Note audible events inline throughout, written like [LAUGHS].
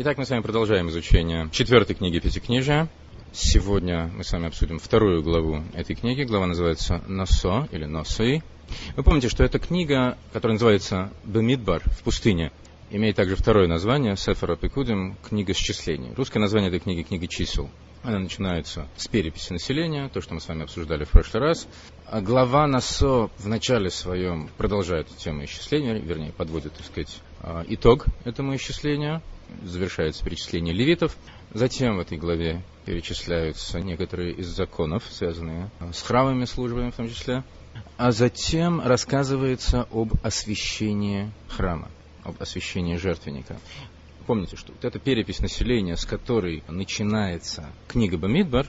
Итак, мы с вами продолжаем изучение четвертой книги Пятикнижия. Сегодня мы с вами обсудим вторую главу этой книги. Глава называется «Носо» или «Носой». Вы помните, что эта книга, которая называется «Бемидбар» в пустыне, имеет также второе название «Сефара Пикудим» – «Книга счислений». Русское название этой книги – «Книга чисел». Она начинается с переписи населения, то, что мы с вами обсуждали в прошлый раз. А глава НАСО в начале своем продолжает тему исчисления, вернее, подводит, так сказать, а, итог этому исчислению. Завершается перечисление левитов. Затем в этой главе перечисляются некоторые из законов, связанные а, с храмами, службами в том числе. А затем рассказывается об освящении храма об освящении жертвенника. Помните, что вот эта перепись населения, с которой начинается книга Бамидбар,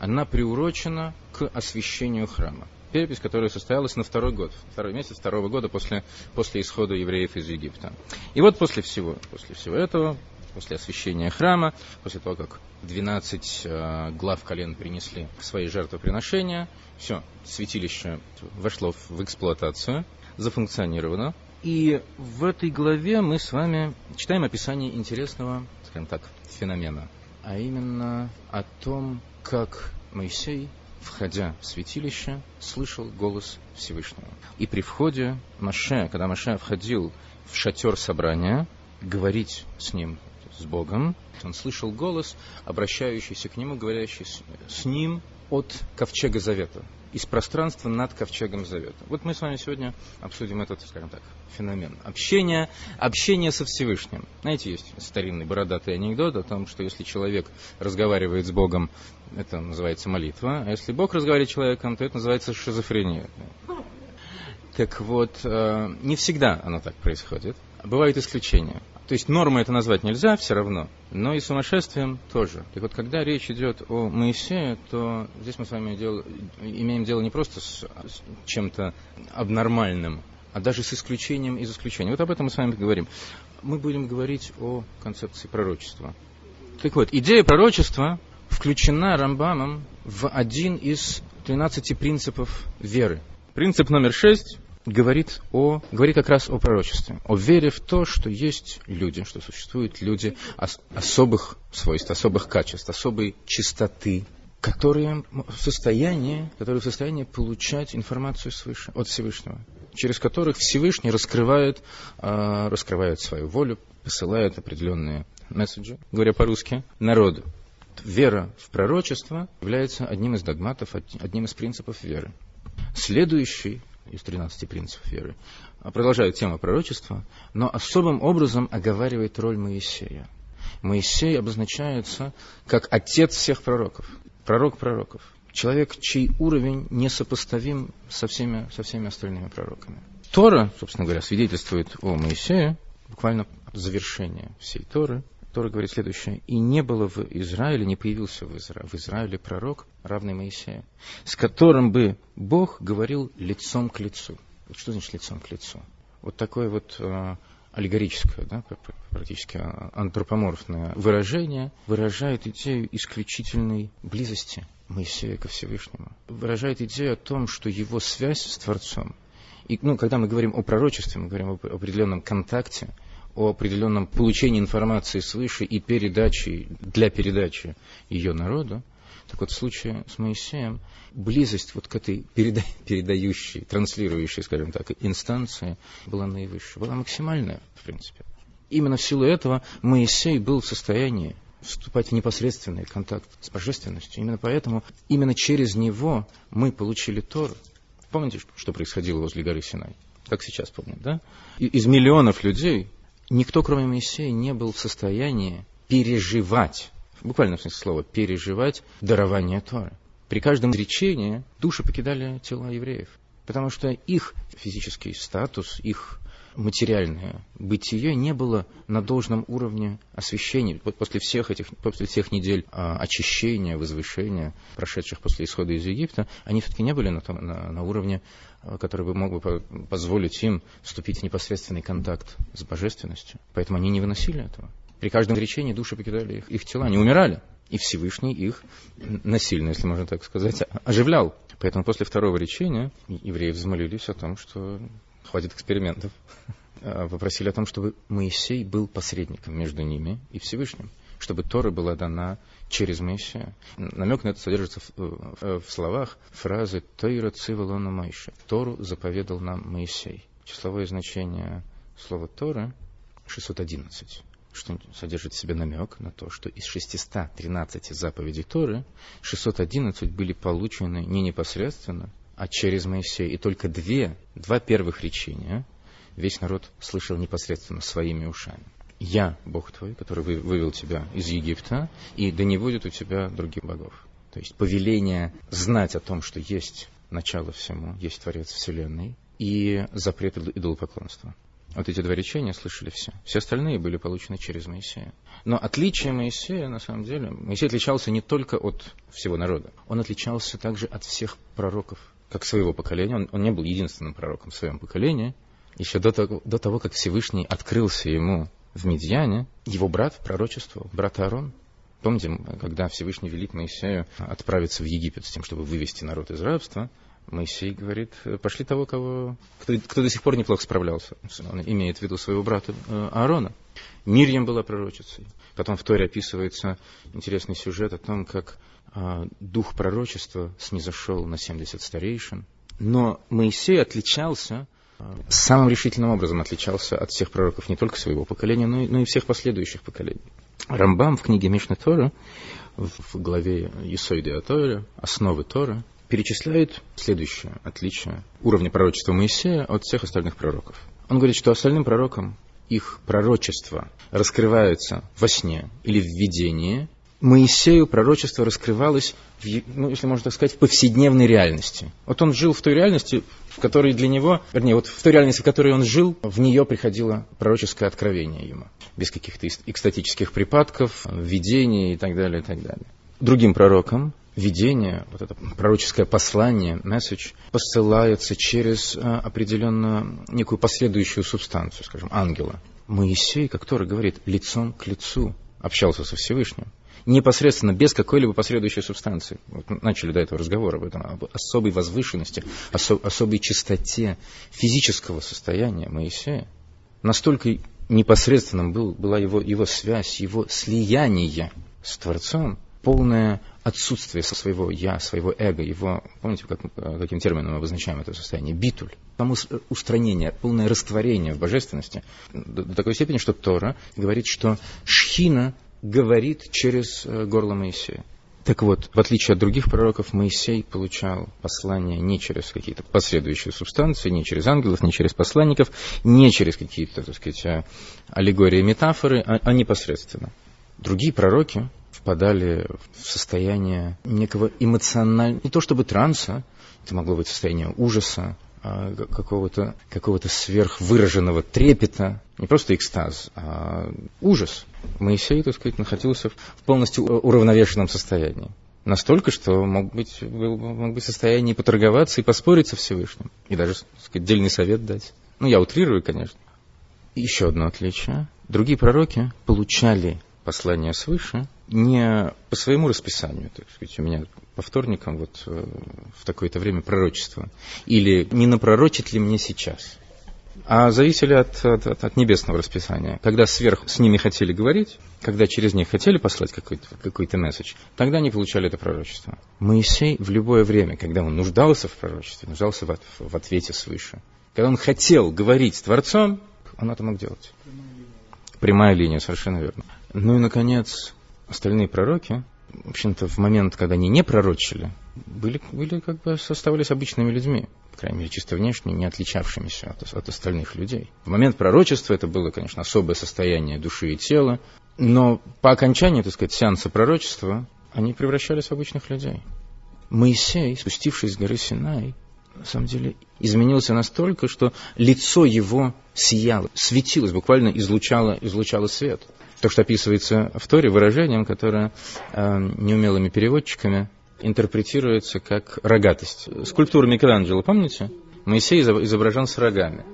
она приурочена к освящению храма. Перепись, которая состоялась на второй год, второй месяц второго года после, после исхода евреев из Египта. И вот после всего, после всего этого, после освящения храма, после того, как 12 э, глав колен принесли свои жертвоприношения, все, святилище вошло в эксплуатацию, зафункционировано, и в этой главе мы с вами читаем описание интересного, скажем так, феномена, а именно о том, как Моисей, входя в святилище, слышал голос Всевышнего. И при входе Маше, когда Маше входил в шатер собрания, говорить с ним, с Богом, он слышал голос, обращающийся к нему, говорящий с ним от ковчега завета из пространства над ковчегом завета. Вот мы с вами сегодня обсудим этот, скажем так, феномен. Общение, общение со Всевышним. Знаете, есть старинный бородатый анекдот о том, что если человек разговаривает с Богом, это называется молитва, а если Бог разговаривает с человеком, то это называется шизофрения. Так вот, э, не всегда оно так происходит. Бывают исключения. То есть нормой это назвать нельзя все равно, но и сумасшествием тоже. Так вот, когда речь идет о Моисее, то здесь мы с вами дел, имеем дело не просто с, с чем-то абнормальным, а даже с исключением из исключения. Вот об этом мы с вами говорим. Мы будем говорить о концепции пророчества. Так вот, идея пророчества включена Рамбамом в один из 13 принципов веры. Принцип номер шесть говорит, о, говорит как раз о пророчестве, о вере в то, что есть люди, что существуют люди ос, особых свойств, особых качеств, особой чистоты, которые в состоянии, которые в состоянии получать информацию свыше, от Всевышнего, через которых Всевышний раскрывает, э, раскрывает свою волю, посылает определенные месседжи, говоря по-русски, народу. Вера в пророчество является одним из догматов, одним из принципов веры. Следующий из 13 принципов веры, а продолжает тему пророчества, но особым образом оговаривает роль Моисея. Моисей обозначается как отец всех пророков, пророк пророков, человек, чей уровень несопоставим со всеми, со всеми остальными пророками. Тора, собственно говоря, свидетельствует о Моисее, буквально завершение всей Торы, Тора говорит следующее. «И не было в Израиле, не появился в, Изра... в Израиле пророк, равный Моисею, с которым бы Бог говорил лицом к лицу». Вот что значит лицом к лицу? Вот такое вот э, аллегорическое, да, практически антропоморфное выражение выражает идею исключительной близости Моисея ко Всевышнему. Выражает идею о том, что его связь с Творцом и, ну, когда мы говорим о пророчестве, мы говорим об определенном контакте о определенном получении информации свыше и передаче, для передачи ее народу, так вот в случае с Моисеем близость вот к этой переда передающей, транслирующей, скажем так, инстанции была наивысшей, была максимальная, в принципе. Именно в силу этого Моисей был в состоянии вступать в непосредственный контакт с божественностью. Именно поэтому, именно через него мы получили Тору. Помните, что происходило возле горы Синай? Как сейчас помним, да? Из миллионов людей никто, кроме Моисея, не был в состоянии переживать, в буквальном смысле слова, переживать дарование Торы. При каждом изречении души покидали тела евреев, потому что их физический статус, их материальное бытие не было на должном уровне освящения. Вот после всех этих, после всех недель а, очищения, возвышения, прошедших после исхода из Египта, они все-таки не были на, том, на, на уровне который бы мог бы позволить им вступить в непосредственный контакт с божественностью. Поэтому они не выносили этого. При каждом речении души покидали их, их тела, они умирали. И Всевышний их насильно, если можно так сказать, оживлял. Поэтому после второго речения евреи взмолились о том, что хватит экспериментов. э, попросили о том, чтобы Моисей был посредником между ними и Всевышним, чтобы Тора была дана через Моисея. Намек на это содержится в, в, в словах фразы «Тойра цивалона Майша». Тору заповедал нам Моисей. Числовое значение слова Тора 611 что содержит в себе намек на то, что из 613 заповедей Торы 611 были получены не непосредственно, а через Моисея. И только две, два первых речения весь народ слышал непосредственно своими ушами. «Я, Бог твой, который вывел тебя из Египта, и да не будет у тебя других богов». То есть повеление знать о том, что есть начало всему, есть Творец Вселенной, и запрет идолопоклонства. Вот эти два речения слышали все. Все остальные были получены через Моисея. Но отличие Моисея, на самом деле, Моисей отличался не только от всего народа. Он отличался также от всех пророков, как своего поколения. Он, он не был единственным пророком в своем поколении. Еще до того, до того, как Всевышний открылся ему в Медьяне, его брат пророчествовал, брат Аарон. Помните, когда Всевышний велит Моисею отправиться в Египет с тем, чтобы вывести народ из рабства, Моисей говорит, пошли того, кого, кто, кто до сих пор неплохо справлялся. Он имеет в виду своего брата э, Аарона. Мирьям была пророчицей. Потом в Торе описывается интересный сюжет о том, как э, дух пророчества снизошел на 70 старейшин. Но Моисей отличался, э, самым решительным образом отличался от всех пророков не только своего поколения, но и, но и всех последующих поколений. Рамбам в книге Мишна Тора, в, главе Исоиды о Торе, основы Торы, перечисляет следующее отличие уровня пророчества Моисея от всех остальных пророков. Он говорит, что остальным пророкам их пророчество раскрывается во сне или в видении. Моисею пророчество раскрывалось, в, ну, если можно так сказать, в повседневной реальности. Вот он жил в той реальности, в которой для него, вернее, вот в той реальности, в которой он жил, в нее приходило пророческое откровение ему. Без каких-то экстатических припадков, видений и так далее, и так далее. Другим пророкам видение, вот это пророческое послание, месседж, посылается через а, определенную некую последующую субстанцию, скажем, ангела. Моисей, Тора говорит, лицом к лицу общался со Всевышним. Непосредственно, без какой-либо последующей субстанции. Вот начали до этого разговора об этом, об особой возвышенности, осо- особой чистоте физического состояния Моисея. Настолько непосредственным был, была его, его связь, его слияние с Творцом, полное отсутствие своего «я», своего эго, его, помните, как, каким термином мы обозначаем это состояние? Битуль. Э, устранение, полное растворение в божественности до, до такой степени, что Тора говорит, что Шхина говорит через э, горло Моисея. Так вот, в отличие от других пророков, Моисей получал послание не через какие-то последующие субстанции, не через ангелов, не через посланников, не через какие-то, так сказать, аллегории, метафоры, а, а непосредственно. Другие пророки, впадали в состояние некого эмоционального, не то чтобы транса, это могло быть состояние ужаса, а какого-то какого сверхвыраженного трепета, не просто экстаз, а ужас. Моисей, так сказать, находился в полностью уравновешенном состоянии. Настолько, что мог быть, был, мог быть в состоянии поторговаться и поспорить со Всевышним. И даже, так сказать, дельный совет дать. Ну, я утрирую, конечно. еще одно отличие. Другие пророки получали послание свыше не по своему расписанию, так сказать, у меня по вторникам вот э, в такое-то время пророчество, или не напророчит ли мне сейчас, а зависели от, от, от небесного расписания. Когда сверху с ними хотели говорить, когда через них хотели послать какой-то какой месседж, тогда они получали это пророчество. Моисей в любое время, когда он нуждался в пророчестве, нуждался в, в ответе свыше, когда он хотел говорить с Творцом, он это мог делать. Прямая линия, совершенно верно. Ну и, наконец, остальные пророки, в общем-то, в момент, когда они не пророчили, были, были как бы составлялись обычными людьми, по крайней мере, чисто внешне, не отличавшимися от, от остальных людей. В момент пророчества это было, конечно, особое состояние души и тела, но по окончании, так сказать, сеанса пророчества, они превращались в обычных людей. Моисей, спустившись с горы Синай, на самом деле изменился настолько, что лицо его сияло, светилось, буквально излучало, излучало свет то, что описывается в Торе, выражением, которое э, неумелыми переводчиками интерпретируется как рогатость. Скульптура Микеланджело, помните? Моисей изображен с рогами,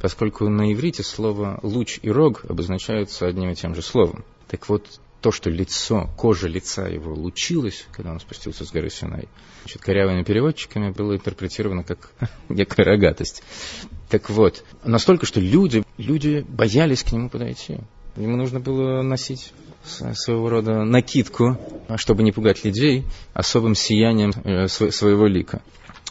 поскольку на иврите слово «луч» и «рог» обозначаются одним и тем же словом. Так вот, то, что лицо, кожа лица его лучилась, когда он спустился с горы Синай, значит, корявыми переводчиками было интерпретировано как [LAUGHS] некая рогатость. Так вот, настолько, что люди, люди боялись к нему подойти. Ему нужно было носить своего рода накидку, чтобы не пугать людей особым сиянием э, своего лика.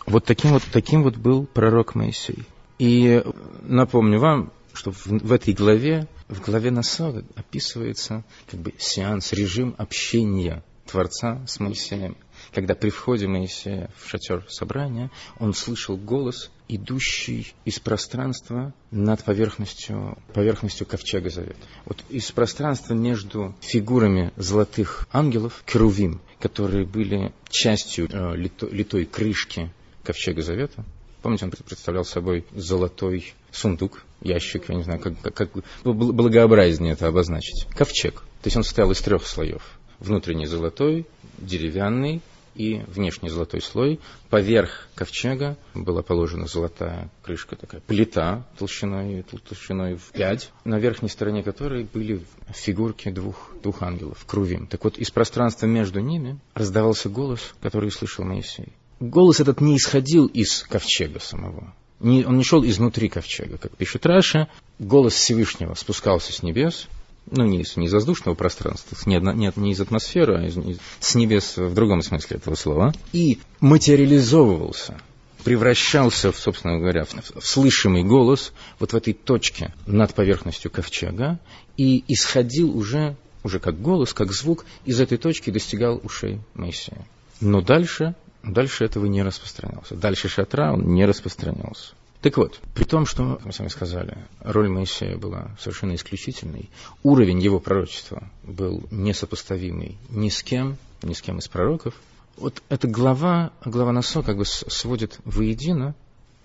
Вот таким вот, таким вот был пророк Моисей. И напомню вам, что в, в этой главе, в главе Насора описывается как бы сеанс, режим общения Творца с Моисеем. Когда при входе Моисея в шатер собрания он слышал голос, идущий из пространства над поверхностью, поверхностью ковчега Завета. Вот из пространства между фигурами золотых ангелов, керувим, которые были частью э, лито, литой крышки ковчега Завета, Помните, он представлял собой золотой сундук, ящик, я не знаю, как, как, как благообразнее это обозначить. Ковчег. То есть он состоял из трех слоев. Внутренний золотой, деревянный и внешний золотой слой. Поверх ковчега была положена золотая крышка, такая плита толщиной, толщиной в пять, на верхней стороне которой были фигурки двух, двух ангелов, крувим. Так вот, из пространства между ними раздавался голос, который слышал Моисей голос этот не исходил из ковчега самого. Не, он не шел изнутри ковчега, как пишет Раша. Голос Всевышнего спускался с небес, ну, не из, не из воздушного пространства, не, не, не из атмосферы, а из, из, с небес в другом смысле этого слова, и материализовывался, превращался, собственно говоря, в, в слышимый голос вот в этой точке над поверхностью ковчега и исходил уже, уже как голос, как звук, из этой точки достигал ушей Моисея. Но дальше Дальше этого не распространялся. Дальше шатра он не распространялся. Так вот, при том, что, мы с вами сказали, роль Моисея была совершенно исключительной, уровень его пророчества был несопоставимый ни с кем, ни с кем из пророков, вот эта глава, глава Насо как бы сводит воедино,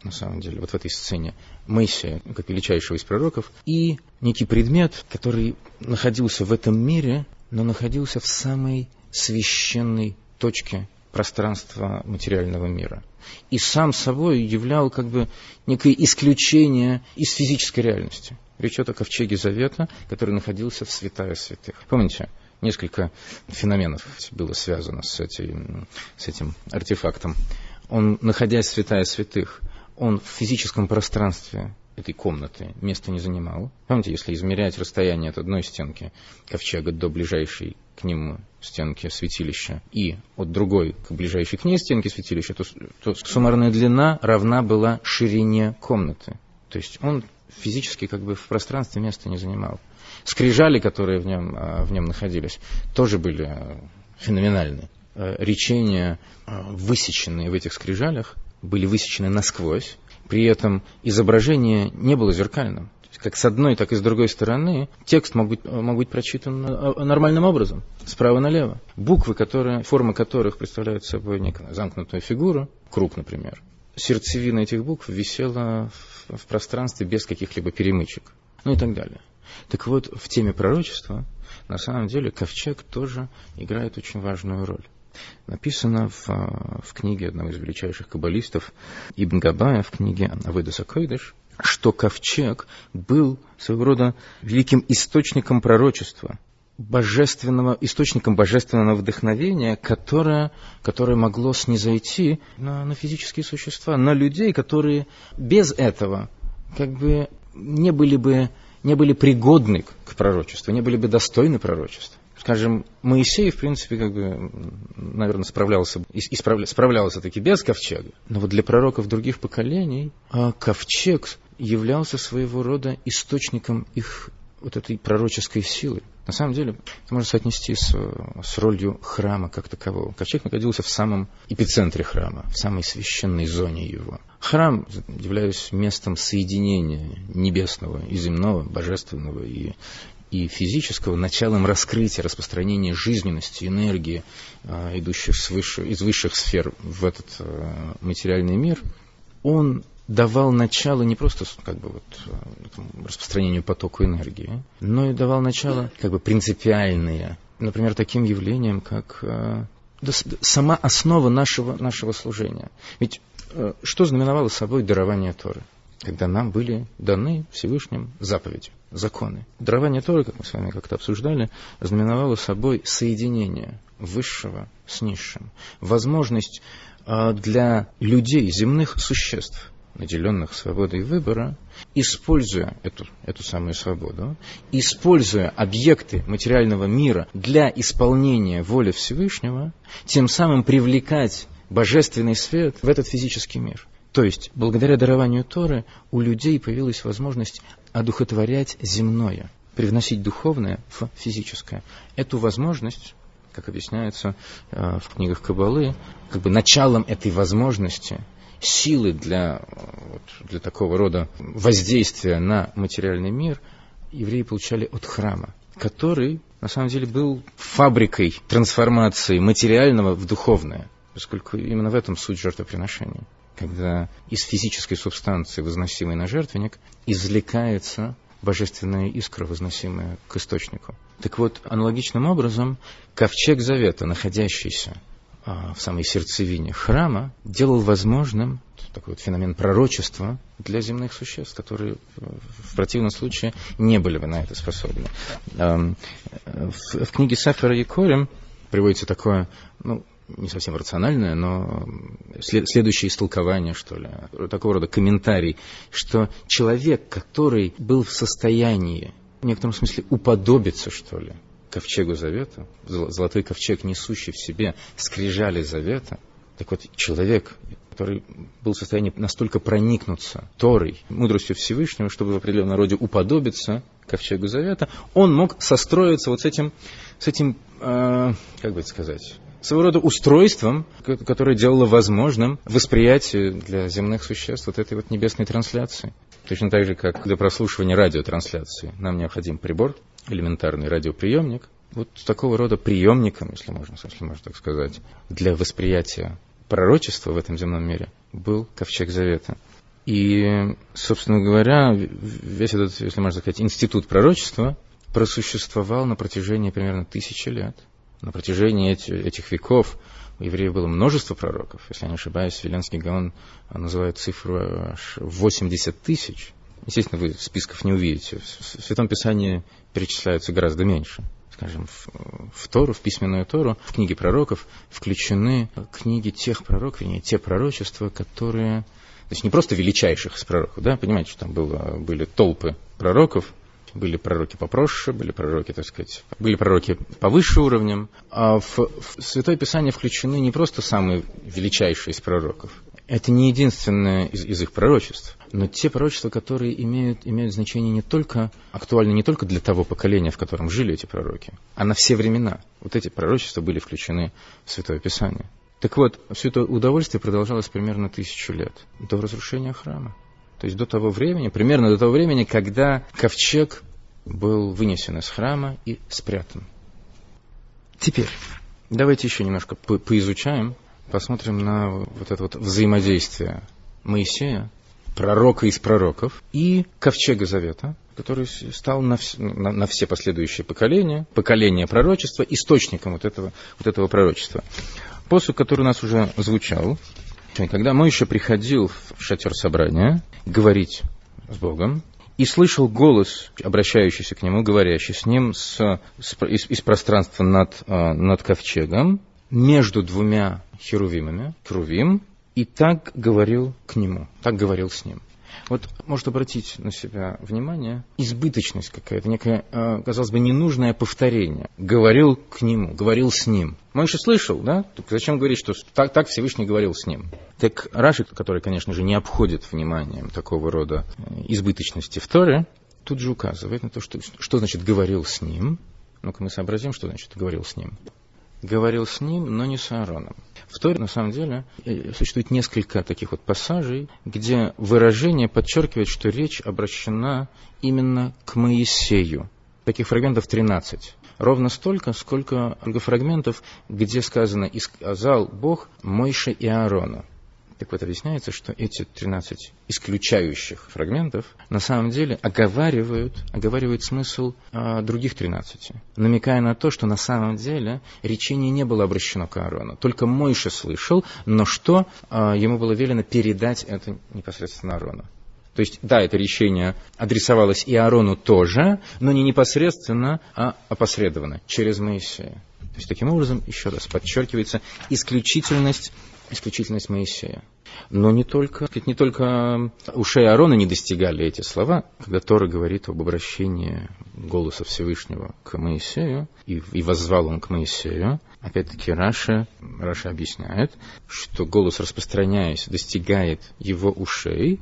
на самом деле, вот в этой сцене, Моисея, как величайшего из пророков, и некий предмет, который находился в этом мире, но находился в самой священной точке пространства материального мира. И сам собой являл как бы некое исключение из физической реальности. Речь идет о ковчеге Завета, который находился в святая святых. Помните, несколько феноменов было связано с этим, с этим артефактом. Он, находясь в святая святых, он в физическом пространстве этой комнаты места не занимал. Помните, если измерять расстояние от одной стенки ковчега до ближайшей к нему стенки святилища и от другой к ближайшей к ней стенки святилища, то, то суммарная длина равна была ширине комнаты. То есть он физически как бы в пространстве места не занимал. Скрижали, которые в нем, а, в нем находились, тоже были а, феноменальны. А, речения, высеченные в этих скрижалях, были высечены насквозь, при этом изображение не было зеркальным. Как с одной, так и с другой стороны текст мог быть, мог быть прочитан э, нормальным образом, справа налево. Буквы, которые, формы которых представляют собой некую замкнутую фигуру, круг, например, сердцевина этих букв висела в, в пространстве без каких-либо перемычек, ну и так далее. Так вот, в теме пророчества, на самом деле, ковчег тоже играет очень важную роль. Написано в, в книге одного из величайших каббалистов Ибн Габая, в книге Аведуса Койдыш, что ковчег был своего рода великим источником пророчества, божественного, источником божественного вдохновения, которое, которое могло снизойти на, на физические существа, на людей, которые без этого как бы не были бы не были пригодны к пророчеству, не были бы достойны пророчества скажем, Моисей, в принципе, как бы, наверное, справлялся, и справлялся таки без ковчега. Но вот для пророков других поколений а ковчег являлся своего рода источником их вот этой пророческой силы. На самом деле, это можно соотнести с, с ролью храма как такового. Ковчег находился в самом эпицентре храма, в самой священной зоне его. Храм, являясь местом соединения небесного и земного, божественного и и физического началом раскрытия, распространения жизненности, энергии, а, идущих свыше, из высших сфер в этот а, материальный мир, он давал начало не просто как бы, вот, а, распространению потоку энергии, но и давал начало как бы принципиальные, например, таким явлениям, как сама основа нашего, нашего служения. Ведь что знаменовало собой дарование Торы? Когда нам были даны Всевышним заповеди. законы. Дарование Торы, как мы с вами как-то обсуждали, знаменовало собой соединение высшего с низшим. Возможность для людей, земных существ, наделенных свободой выбора, используя эту, эту самую свободу, используя объекты материального мира для исполнения воли Всевышнего, тем самым привлекать божественный свет в этот физический мир. То есть, благодаря дарованию Торы у людей появилась возможность одухотворять земное, привносить духовное в физическое. Эту возможность, как объясняется э, в книгах Кабалы, как бы началом этой возможности силы для, вот, для такого рода воздействия на материальный мир евреи получали от храма, который на самом деле был фабрикой трансформации материального в духовное, поскольку именно в этом суть жертвоприношения. Когда из физической субстанции, возносимой на жертвенник, извлекается божественная искра, возносимая к источнику. Так вот, аналогичным образом, ковчег завета, находящийся в самой сердцевине храма делал возможным такой вот феномен пророчества для земных существ, которые в противном случае не были бы на это способны. В, книге Сафера Якорим приводится такое, ну, не совсем рациональное, но следующее истолкование, что ли, такого рода комментарий, что человек, который был в состоянии в некотором смысле уподобиться, что ли, ковчегу завета, золотой ковчег, несущий в себе скрижали завета. Так вот, человек, который был в состоянии настолько проникнуться Торой, мудростью Всевышнего, чтобы в определенном роде уподобиться ковчегу завета, он мог состроиться вот с этим, с этим э, как бы сказать, своего рода устройством, которое делало возможным восприятие для земных существ вот этой вот небесной трансляции. Точно так же, как для прослушивания радиотрансляции нам необходим прибор, элементарный радиоприемник, вот такого рода приемником, если можно, если можно так сказать, для восприятия пророчества в этом земном мире был ковчег завета. И, собственно говоря, весь этот, если можно сказать, институт пророчества просуществовал на протяжении примерно тысячи лет. На протяжении эти, этих веков у евреев было множество пророков. Если я не ошибаюсь, Веленский Гаон называет цифру аж 80 тысяч. Естественно, вы списков не увидите. В Святом Писании перечисляются гораздо меньше. Скажем, в, в Тору, в письменную Тору, в книги пророков включены книги тех пророков, вернее, те пророчества, которые... То есть не просто величайших из пророков, да, понимаете, что там было, были толпы пророков, были пророки попроще, были пророки, так сказать, были пророки повыше уровнем, а в, в Святое Писание включены не просто самые величайшие из пророков, это не единственное из, из их пророчеств, но те пророчества, которые имеют, имеют значение не только, актуальны не только для того поколения, в котором жили эти пророки, а на все времена. Вот эти пророчества были включены в Святое Писание. Так вот, все это удовольствие продолжалось примерно тысячу лет, до разрушения храма. То есть до того времени, примерно до того времени, когда ковчег был вынесен из храма и спрятан. Теперь, давайте еще немножко по поизучаем посмотрим на вот это вот взаимодействие Моисея, пророка из пророков, и ковчега завета, который стал на, вс на, на все последующие поколения, поколение пророчества, источником вот этого, вот этого пророчества. Посуд, который у нас уже звучал, когда мы еще приходил в шатер собрания говорить с Богом, и слышал голос, обращающийся к нему, говорящий с ним с, с, из, из пространства над, э, над ковчегом, между двумя херувимами, херувим, и так говорил к нему, так говорил с ним. Вот может обратить на себя внимание, избыточность какая-то, некое, э, казалось бы, ненужное повторение. Говорил к нему, говорил с ним. Мойша слышал, да? Так зачем говорить, что так, так Всевышний говорил с ним? Так Рашид, который, конечно же, не обходит вниманием такого рода э, избыточности в Торе, тут же указывает на то, что, что значит говорил с ним. Ну-ка мы сообразим, что значит говорил с ним говорил с ним, но не с Аароном. В Торе, на самом деле, э, существует несколько таких вот пассажей, где выражение подчеркивает, что речь обращена именно к Моисею. Таких фрагментов 13. Ровно столько, сколько фрагментов, где сказано «И сказал Бог Мойше и Аарону». Так вот, объясняется, что эти 13 исключающих фрагментов на самом деле оговаривают, оговаривают смысл а, других 13, намекая на то, что на самом деле речение не было обращено к Аарону. Только Мойша слышал, но что а, ему было велено передать это непосредственно Аарону. То есть, да, это решение адресовалось и Аарону тоже, но не непосредственно, а опосредованно, через Моисея. То есть, таким образом, еще раз подчеркивается исключительность, исключительность Моисея. Но не только, не только ушей Аарона не достигали эти слова, когда Тора говорит об обращении голоса Всевышнего к Моисею, и, и воззвал он к Моисею. Опять-таки Раши, Раши объясняет, что голос, распространяясь, достигает его ушей,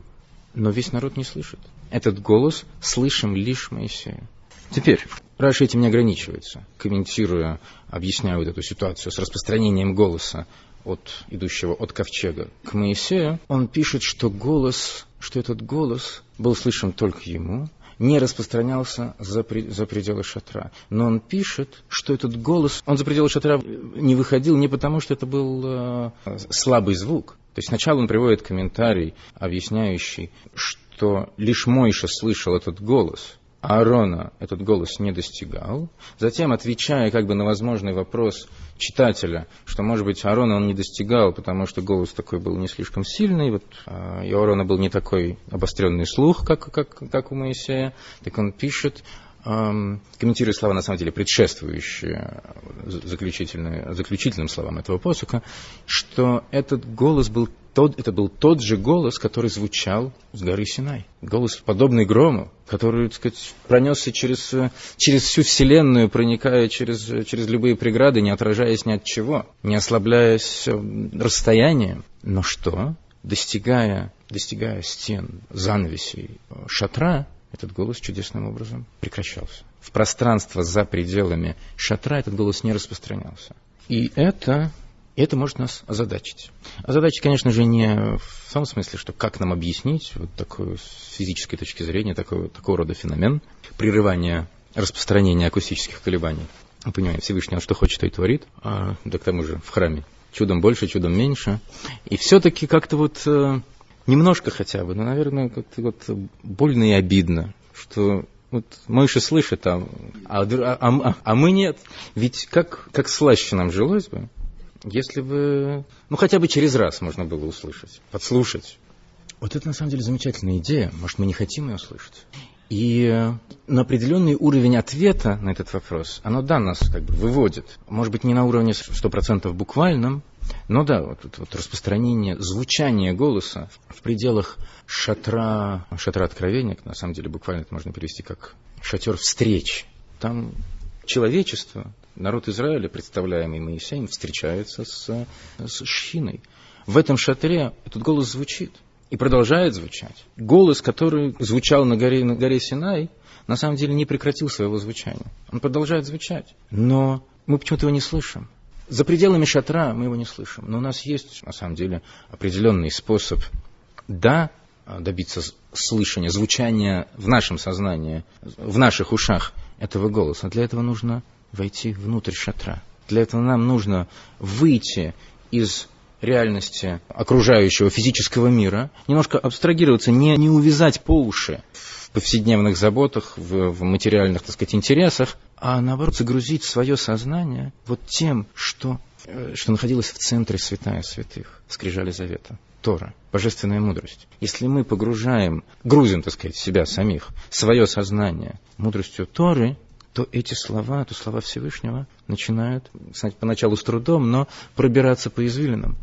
но весь народ не слышит. Этот голос слышим лишь Моисею. Теперь, Раша этим не ограничивается, комментируя, объясняя вот эту ситуацию с распространением голоса от идущего от ковчега к Моисею, он пишет, что голос, что этот голос был слышен только ему, не распространялся за, за пределы шатра. Но он пишет, что этот голос, он за пределы шатра не выходил не потому, что это был э, слабый звук. То есть сначала он приводит комментарий, объясняющий, что лишь Мойша слышал этот голос, Аарона этот голос не достигал. Затем, отвечая как бы на возможный вопрос читателя, что, может быть, Аарона он не достигал, потому что голос такой был не слишком сильный, вот, а, и у Аарона был не такой обостренный слух, как, как, как у Моисея, так он пишет, комментируя слова, на самом деле, предшествующие заключительным словам этого посука, что этот голос был тот, это был тот же голос, который звучал с горы Синай. Голос, подобный грому, который, так сказать, пронесся через, через всю Вселенную, проникая через, через любые преграды, не отражаясь ни от чего, не ослабляясь расстоянием. Но что? Достигая, достигая стен, занавесей, шатра, этот голос чудесным образом прекращался. В пространство за пределами шатра этот голос не распространялся. И это, это может нас озадачить. Озадачить, конечно же, не в том смысле, что как нам объяснить вот такой с физической точки зрения такой, такого рода феномен прерывания распространения акустических колебаний. Мы понимаем, Всевышний, он что хочет, то и творит. А, да к тому же в храме чудом больше, чудом меньше. И все-таки как-то вот э, Немножко хотя бы, но, наверное, как-то вот больно и обидно, что вот Мойша слышит, а, а, а, а мы нет. Ведь как, как слаще нам жилось бы, если бы, ну, хотя бы через раз можно было услышать, подслушать. Вот это, на самом деле, замечательная идея. Может, мы не хотим ее слышать. И на определенный уровень ответа на этот вопрос, оно да, нас как бы выводит. Может быть, не на уровне 100% буквальном, ну да, вот, вот, вот распространение звучания голоса в пределах шатра, шатра откровения, на самом деле буквально это можно перевести как шатер встреч. Там человечество, народ Израиля, представляемый Моисеем, встречается с, с Шхиной. В этом шатре этот голос звучит и продолжает звучать. Голос, который звучал на горе, на горе Синай, на самом деле не прекратил своего звучания. Он продолжает звучать. Но мы почему-то его не слышим. За пределами шатра мы его не слышим, но у нас есть, на самом деле, определенный способ, да, добиться слышания, звучания в нашем сознании, в наших ушах этого голоса. Для этого нужно войти внутрь шатра. Для этого нам нужно выйти из реальности окружающего физического мира, немножко абстрагироваться, не, не увязать по уши в повседневных заботах, в, в материальных, так сказать, интересах, а наоборот загрузить свое сознание вот тем, что, э, что находилось в центре святая святых, скрижали завета. Тора, божественная мудрость. Если мы погружаем, грузим, так сказать, себя самих, свое сознание мудростью Торы, то эти слова, то слова Всевышнего начинают, кстати, поначалу с трудом, но пробираться по извилинам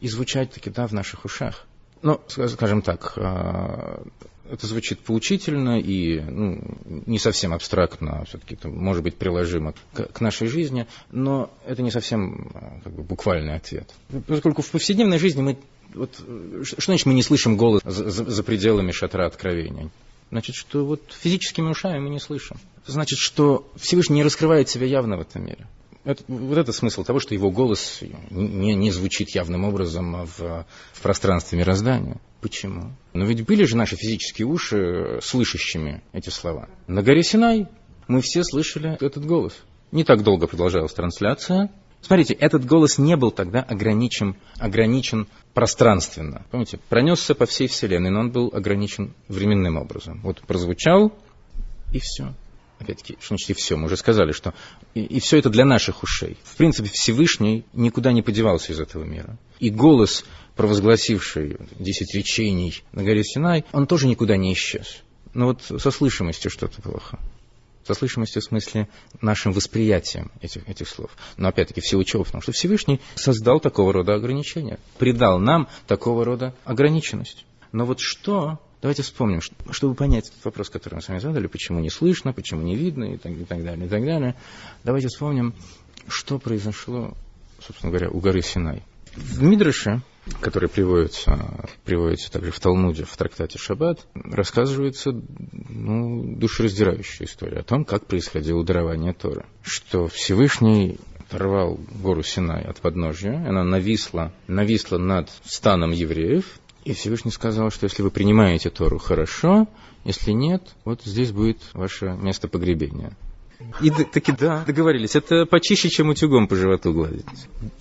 и звучать таки, да, в наших ушах. Ну, скажем так, а, это звучит поучительно и ну, не совсем абстрактно, все-таки может быть приложимо к, нашей жизни, но это не совсем а, как бы, буквальный ответ. Поскольку в повседневной жизни мы вот, что значит мы не слышим голос за, за, за пределами шатра откровения? Значит, что вот физическими ушами мы не слышим. Значит, что Всевышний не раскрывает себя явно в этом мире. Это, вот это смысл того, что его голос не, не звучит явным образом в, в пространстве мироздания. Почему? Но ведь были же наши физические уши слышащими эти слова. На горе Синай мы все слышали этот голос. Не так долго продолжалась трансляция. Смотрите, этот голос не был тогда ограничен, ограничен пространственно. Помните, пронесся по всей Вселенной, но он был ограничен временным образом. Вот прозвучал, и все опять-таки, что значит и все? Мы уже сказали, что и, и все это для наших ушей. В принципе, Всевышний никуда не подевался из этого мира. И голос, провозгласивший десять речений на горе Синай, он тоже никуда не исчез. Но вот со слышимостью что-то плохо. Со слышимостью в смысле нашим восприятием этих, этих слов. Но опять-таки в силу чего? Потому что Всевышний создал такого рода ограничения, придал нам такого рода ограниченность. Но вот что Давайте вспомним, чтобы понять этот вопрос, который мы с вами задали, почему не слышно, почему не видно и так, и так далее, и так далее. Давайте вспомним, что произошло, собственно говоря, у горы Синай. В Мидрыше, который приводится, приводится также в Талмуде, в трактате Шаббат, рассказывается ну, душераздирающая история о том, как происходило дарование Тора. Что Всевышний оторвал гору Синай от подножия, она нависла, нависла над станом евреев, и Всевышний сказал, что если вы принимаете Тору, хорошо, если нет, вот здесь будет ваше место погребения. И таки да, договорились. Это почище, чем утюгом по животу гладить.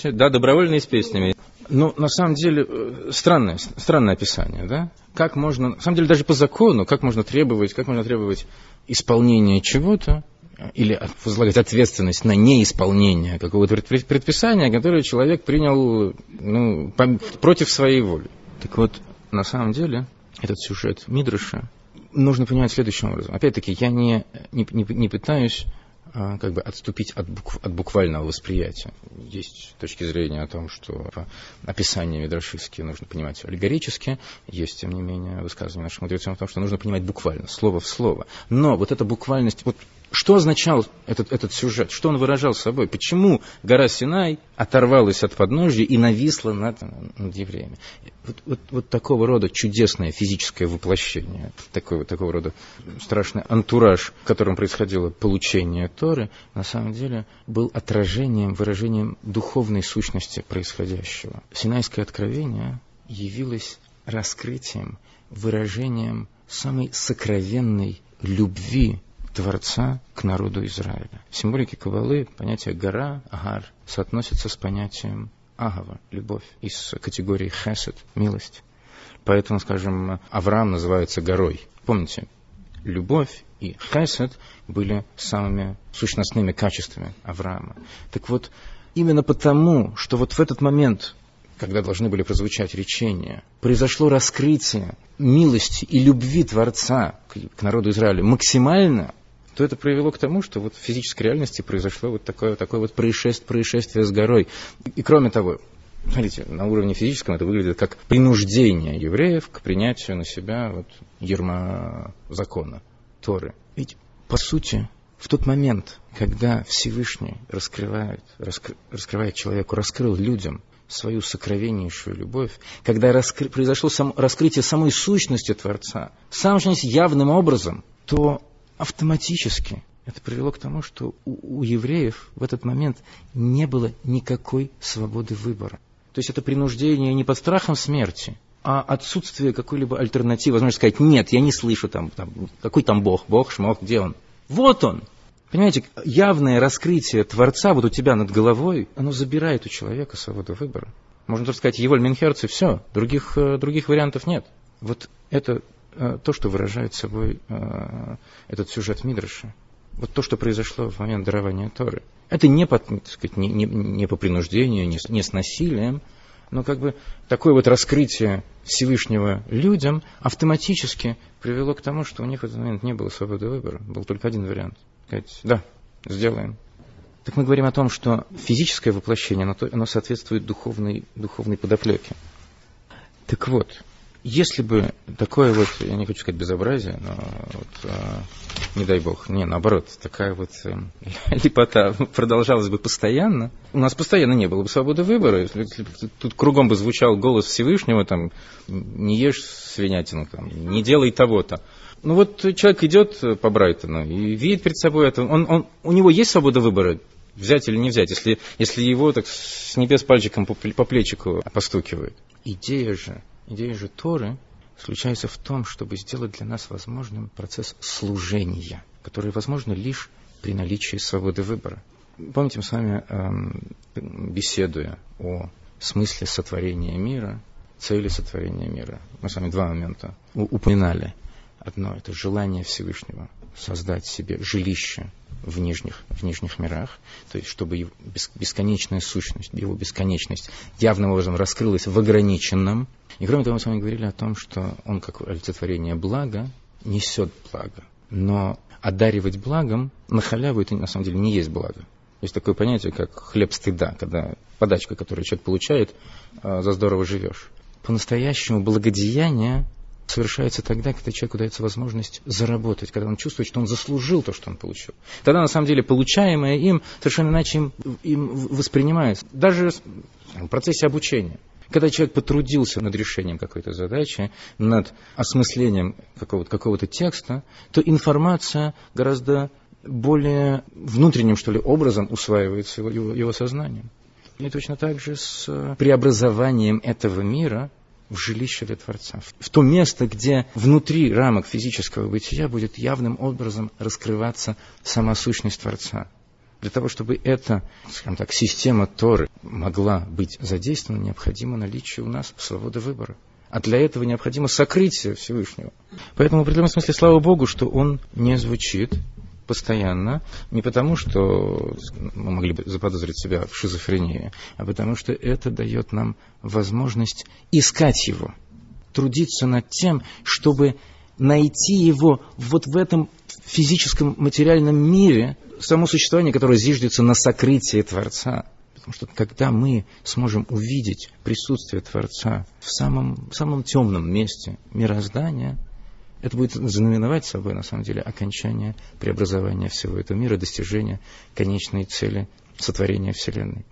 Да, добровольно и с песнями. Ну, на самом деле, э, странное, странное описание, да? Как можно, на самом деле, даже по закону, как можно требовать, как можно требовать исполнения чего-то, или возлагать ответственность на неисполнение какого-то предписания, которое человек принял ну, против своей воли. Так вот, на самом деле, этот сюжет Мидраша нужно понимать следующим образом. Опять-таки, я не, не, не, пытаюсь как бы отступить от, букв, от буквального восприятия. Есть точки зрения о том, что описание Мидрашистские нужно понимать аллегорически, есть, тем не менее, высказывание наших мудрецов о том, что нужно понимать буквально, слово в слово. Но вот эта буквальность, вот что означал этот, этот сюжет? Что он выражал собой? Почему гора Синай оторвалась от подножья и нависла над, над евреями? Вот, вот, вот такого рода чудесное физическое воплощение, такой, вот, такого рода страшный антураж, в котором происходило получение Торы, на самом деле был отражением, выражением духовной сущности происходящего. Синайское откровение явилось раскрытием, выражением самой сокровенной любви Творца к народу Израиля. В символике Кабалы понятие гора, агар, соотносится с понятием агава, любовь, из категории хесед, милость. Поэтому, скажем, Авраам называется горой. Помните, любовь и хесед были самыми сущностными качествами Авраама. Так вот, именно потому, что вот в этот момент когда должны были прозвучать речения, произошло раскрытие милости и любви Творца к, народу Израиля максимально, то это привело к тому, что вот в физической реальности произошло вот такое, такое вот происшествие, происшествие с горой. И, кроме того, смотрите, на уровне физическом это выглядит как принуждение евреев к принятию на себя вот ерма закона, Торы. Ведь, по сути, в тот момент, когда Всевышний раскрывает, раскры, раскрывает человеку, раскрыл людям свою сокровеннейшую любовь, когда раскры, произошло сам, раскрытие самой сущности Творца, самым явным образом, то автоматически это привело к тому, что у, у евреев в этот момент не было никакой свободы выбора. То есть это принуждение не под страхом смерти, а отсутствие какой-либо альтернативы. Возможно сказать, нет, я не слышу там, там какой там Бог, Бог, Шмох, где он? Вот он! Понимаете, явное раскрытие Творца вот у тебя над головой, оно забирает у человека свободу выбора. Можно только сказать, Еволь Минхерц и все, других, э, других вариантов нет. Вот это то, что выражает собой э, этот сюжет Мидраша. Вот то, что произошло в момент дарования Торы. Это не по, сказать, не, не, не по принуждению, не, не с насилием, но как бы такое вот раскрытие Всевышнего людям автоматически привело к тому, что у них в этот момент не было свободы выбора. Был только один вариант. Сказать, да, сделаем. Так мы говорим о том, что физическое воплощение, оно, оно соответствует духовной, духовной подоплеке. Так вот, если бы такое вот, я не хочу сказать безобразие, но вот, а, не дай бог, не, наоборот, такая вот э, [LAUGHS] лепота продолжалась бы постоянно, у нас постоянно не было бы свободы выбора. Если, тут кругом бы звучал голос Всевышнего, там, не ешь свинятину, там, не делай того-то. Ну вот человек идет по Брайтону и видит перед собой это, он, он, у него есть свобода выбора, взять или не взять, если, если его так с небес пальчиком по, по плечику постукивают. Идея же Идея же Торы заключается в том, чтобы сделать для нас возможным процесс служения, который возможно лишь при наличии свободы выбора. Помните, мы с вами, эм, беседуя о смысле сотворения мира, цели сотворения мира, мы с вами два момента упоминали. Одно, это желание Всевышнего создать себе жилище в нижних, в нижних мирах, то есть чтобы его бесконечная сущность, его бесконечность явным образом раскрылась в ограниченном. И кроме того, мы с вами говорили о том, что он как олицетворение блага несет благо. Но одаривать благом на халяву это на самом деле не есть благо. Есть такое понятие, как хлеб стыда, когда подачка, которую человек получает, а, за здорово живешь. По-настоящему благодеяние совершается тогда, когда человеку дается возможность заработать, когда он чувствует, что он заслужил то, что он получил. Тогда, на самом деле, получаемое им совершенно иначе им, им воспринимается. Даже в процессе обучения. Когда человек потрудился над решением какой-то задачи, над осмыслением какого-то, какого-то текста, то информация гораздо более внутренним, что ли, образом усваивается его, его, его сознанием. И точно так же с преобразованием этого мира в жилище для Творца. В то место, где внутри рамок физического бытия будет явным образом раскрываться сама сущность Творца. Для того, чтобы эта, скажем так, система Торы могла быть задействована, необходимо наличие у нас свободы выбора. А для этого необходимо сокрытие Всевышнего. Поэтому в определенном смысле слава Богу, что он не звучит постоянно, не потому, что мы могли бы заподозрить себя в шизофрении, а потому что это дает нам возможность искать его, трудиться над тем, чтобы найти его вот в этом физическом материальном мире, само существование, которое зиждется на сокрытии Творца. Потому что когда мы сможем увидеть присутствие Творца в самом, в самом темном месте мироздания, это будет знаменовать собой, на самом деле, окончание преобразования всего этого мира, достижение конечной цели сотворения Вселенной.